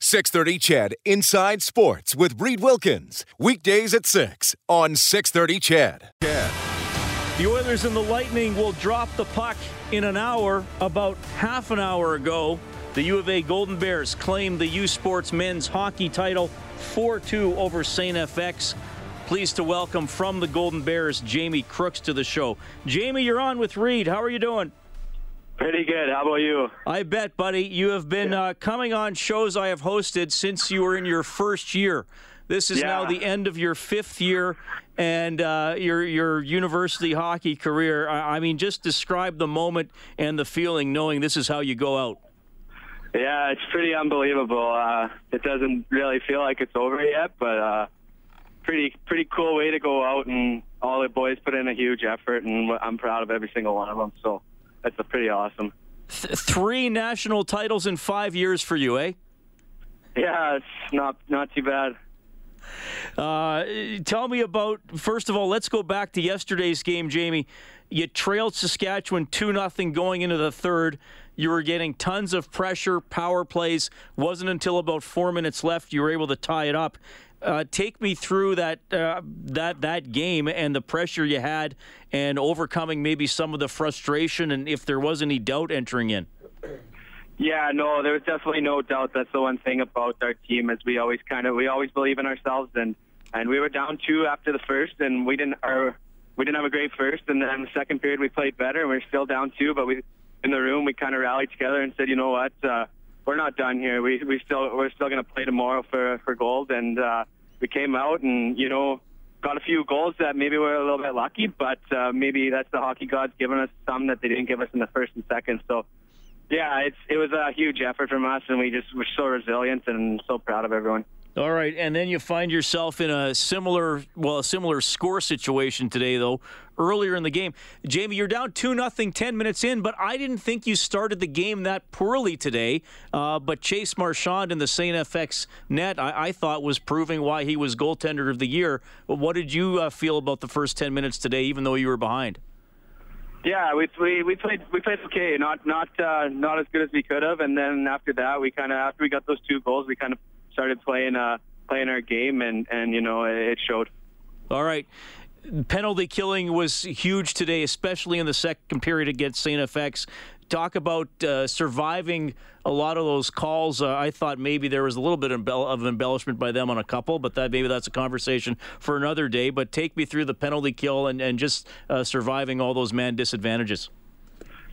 630 CHED Inside Sports with Reed Wilkins. Weekdays at 6 on 630 Chad. CHED. The Oilers and the Lightning will drop the puck in an hour. About half an hour ago, the U of A Golden Bears claimed the U Sports men's hockey title 4 2 over St. FX. Pleased to welcome from the Golden Bears, Jamie Crooks, to the show. Jamie, you're on with Reed. How are you doing? Pretty good. How about you? I bet, buddy. You have been uh, coming on shows I have hosted since you were in your first year. This is yeah. now the end of your fifth year and uh, your your university hockey career. I, I, mean, just describe the moment and the feeling, knowing this is how you go out. Yeah, it's pretty unbelievable. Uh, it doesn't really feel like it's over yet, but uh, pretty pretty cool way to go out, and all the boys put in a huge effort, and I'm proud of every single one of them. So that's a pretty awesome. Th- three national titles in five years for you, eh? Yeah, it's not not too bad. Uh, tell me about first of all. Let's go back to yesterday's game, Jamie. You trailed Saskatchewan two nothing going into the third. You were getting tons of pressure, power plays. Wasn't until about four minutes left you were able to tie it up. Uh, take me through that uh, that that game and the pressure you had, and overcoming maybe some of the frustration, and if there was any doubt entering in. Yeah, no, there was definitely no doubt. That's the one thing about our team is we always kind of we always believe in ourselves, and and we were down two after the first, and we didn't our we didn't have a great first, and then the second period we played better, and we are still down two, but we in the room we kind of rallied together and said, you know what. Uh, we're not done here. We we still we're still going to play tomorrow for for gold, and uh, we came out and you know got a few goals that maybe we're a little bit lucky, but uh, maybe that's the hockey gods giving us some that they didn't give us in the first and second. So. Yeah, it's it was a huge effort from us, and we just were so resilient and so proud of everyone. All right, and then you find yourself in a similar, well, a similar score situation today, though. Earlier in the game, Jamie, you're down two nothing, ten minutes in, but I didn't think you started the game that poorly today. Uh, but Chase Marchand in the Saint FX net, I, I, thought was proving why he was goaltender of the year. But what did you uh, feel about the first ten minutes today, even though you were behind? Yeah, we we, we played we played okay, not not uh, not as good as we could have, and then after that, we kind of after we got those two goals, we kind of started playing uh, playing our game, and and you know it showed. All right. Penalty killing was huge today, especially in the second period against St. FX. Talk about uh, surviving a lot of those calls. Uh, I thought maybe there was a little bit of embellishment by them on a couple, but that maybe that's a conversation for another day. But take me through the penalty kill and, and just uh, surviving all those man disadvantages.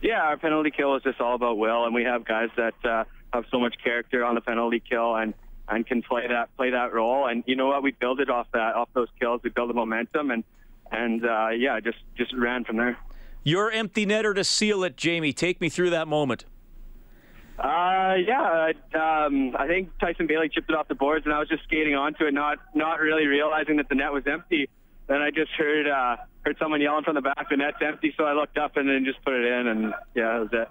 Yeah, our penalty kill is just all about will, and we have guys that uh, have so much character on the penalty kill, and and can play that play that role. And you know what? We build it off that off those kills. We build the momentum, and and uh, yeah, just just ran from there. Your empty netter to seal it, Jamie. Take me through that moment. Uh, yeah, um, I think Tyson Bailey chipped it off the boards, and I was just skating onto it, not not really realizing that the net was empty. Then I just heard uh, heard someone yelling from the back, "The net's empty!" So I looked up and then just put it in, and yeah, that was it.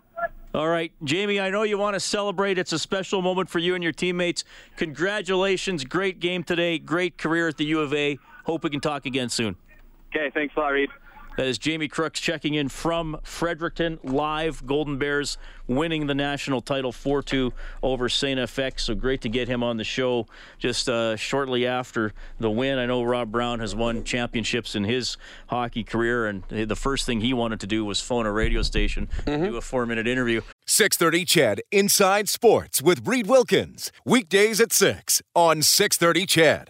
All right, Jamie, I know you want to celebrate. It's a special moment for you and your teammates. Congratulations. Great game today. Great career at the U of A. Hope we can talk again soon. Okay, thanks a lot, Reed. That is Jamie Crooks checking in from Fredericton live. Golden Bears winning the national title 4 2 over St. FX. So great to get him on the show just uh, shortly after the win. I know Rob Brown has won championships in his hockey career, and the first thing he wanted to do was phone a radio station mm-hmm. do a four minute interview. 630 CHED Inside Sports with Reed Wilkins. Weekdays at 6 on 630 CHED.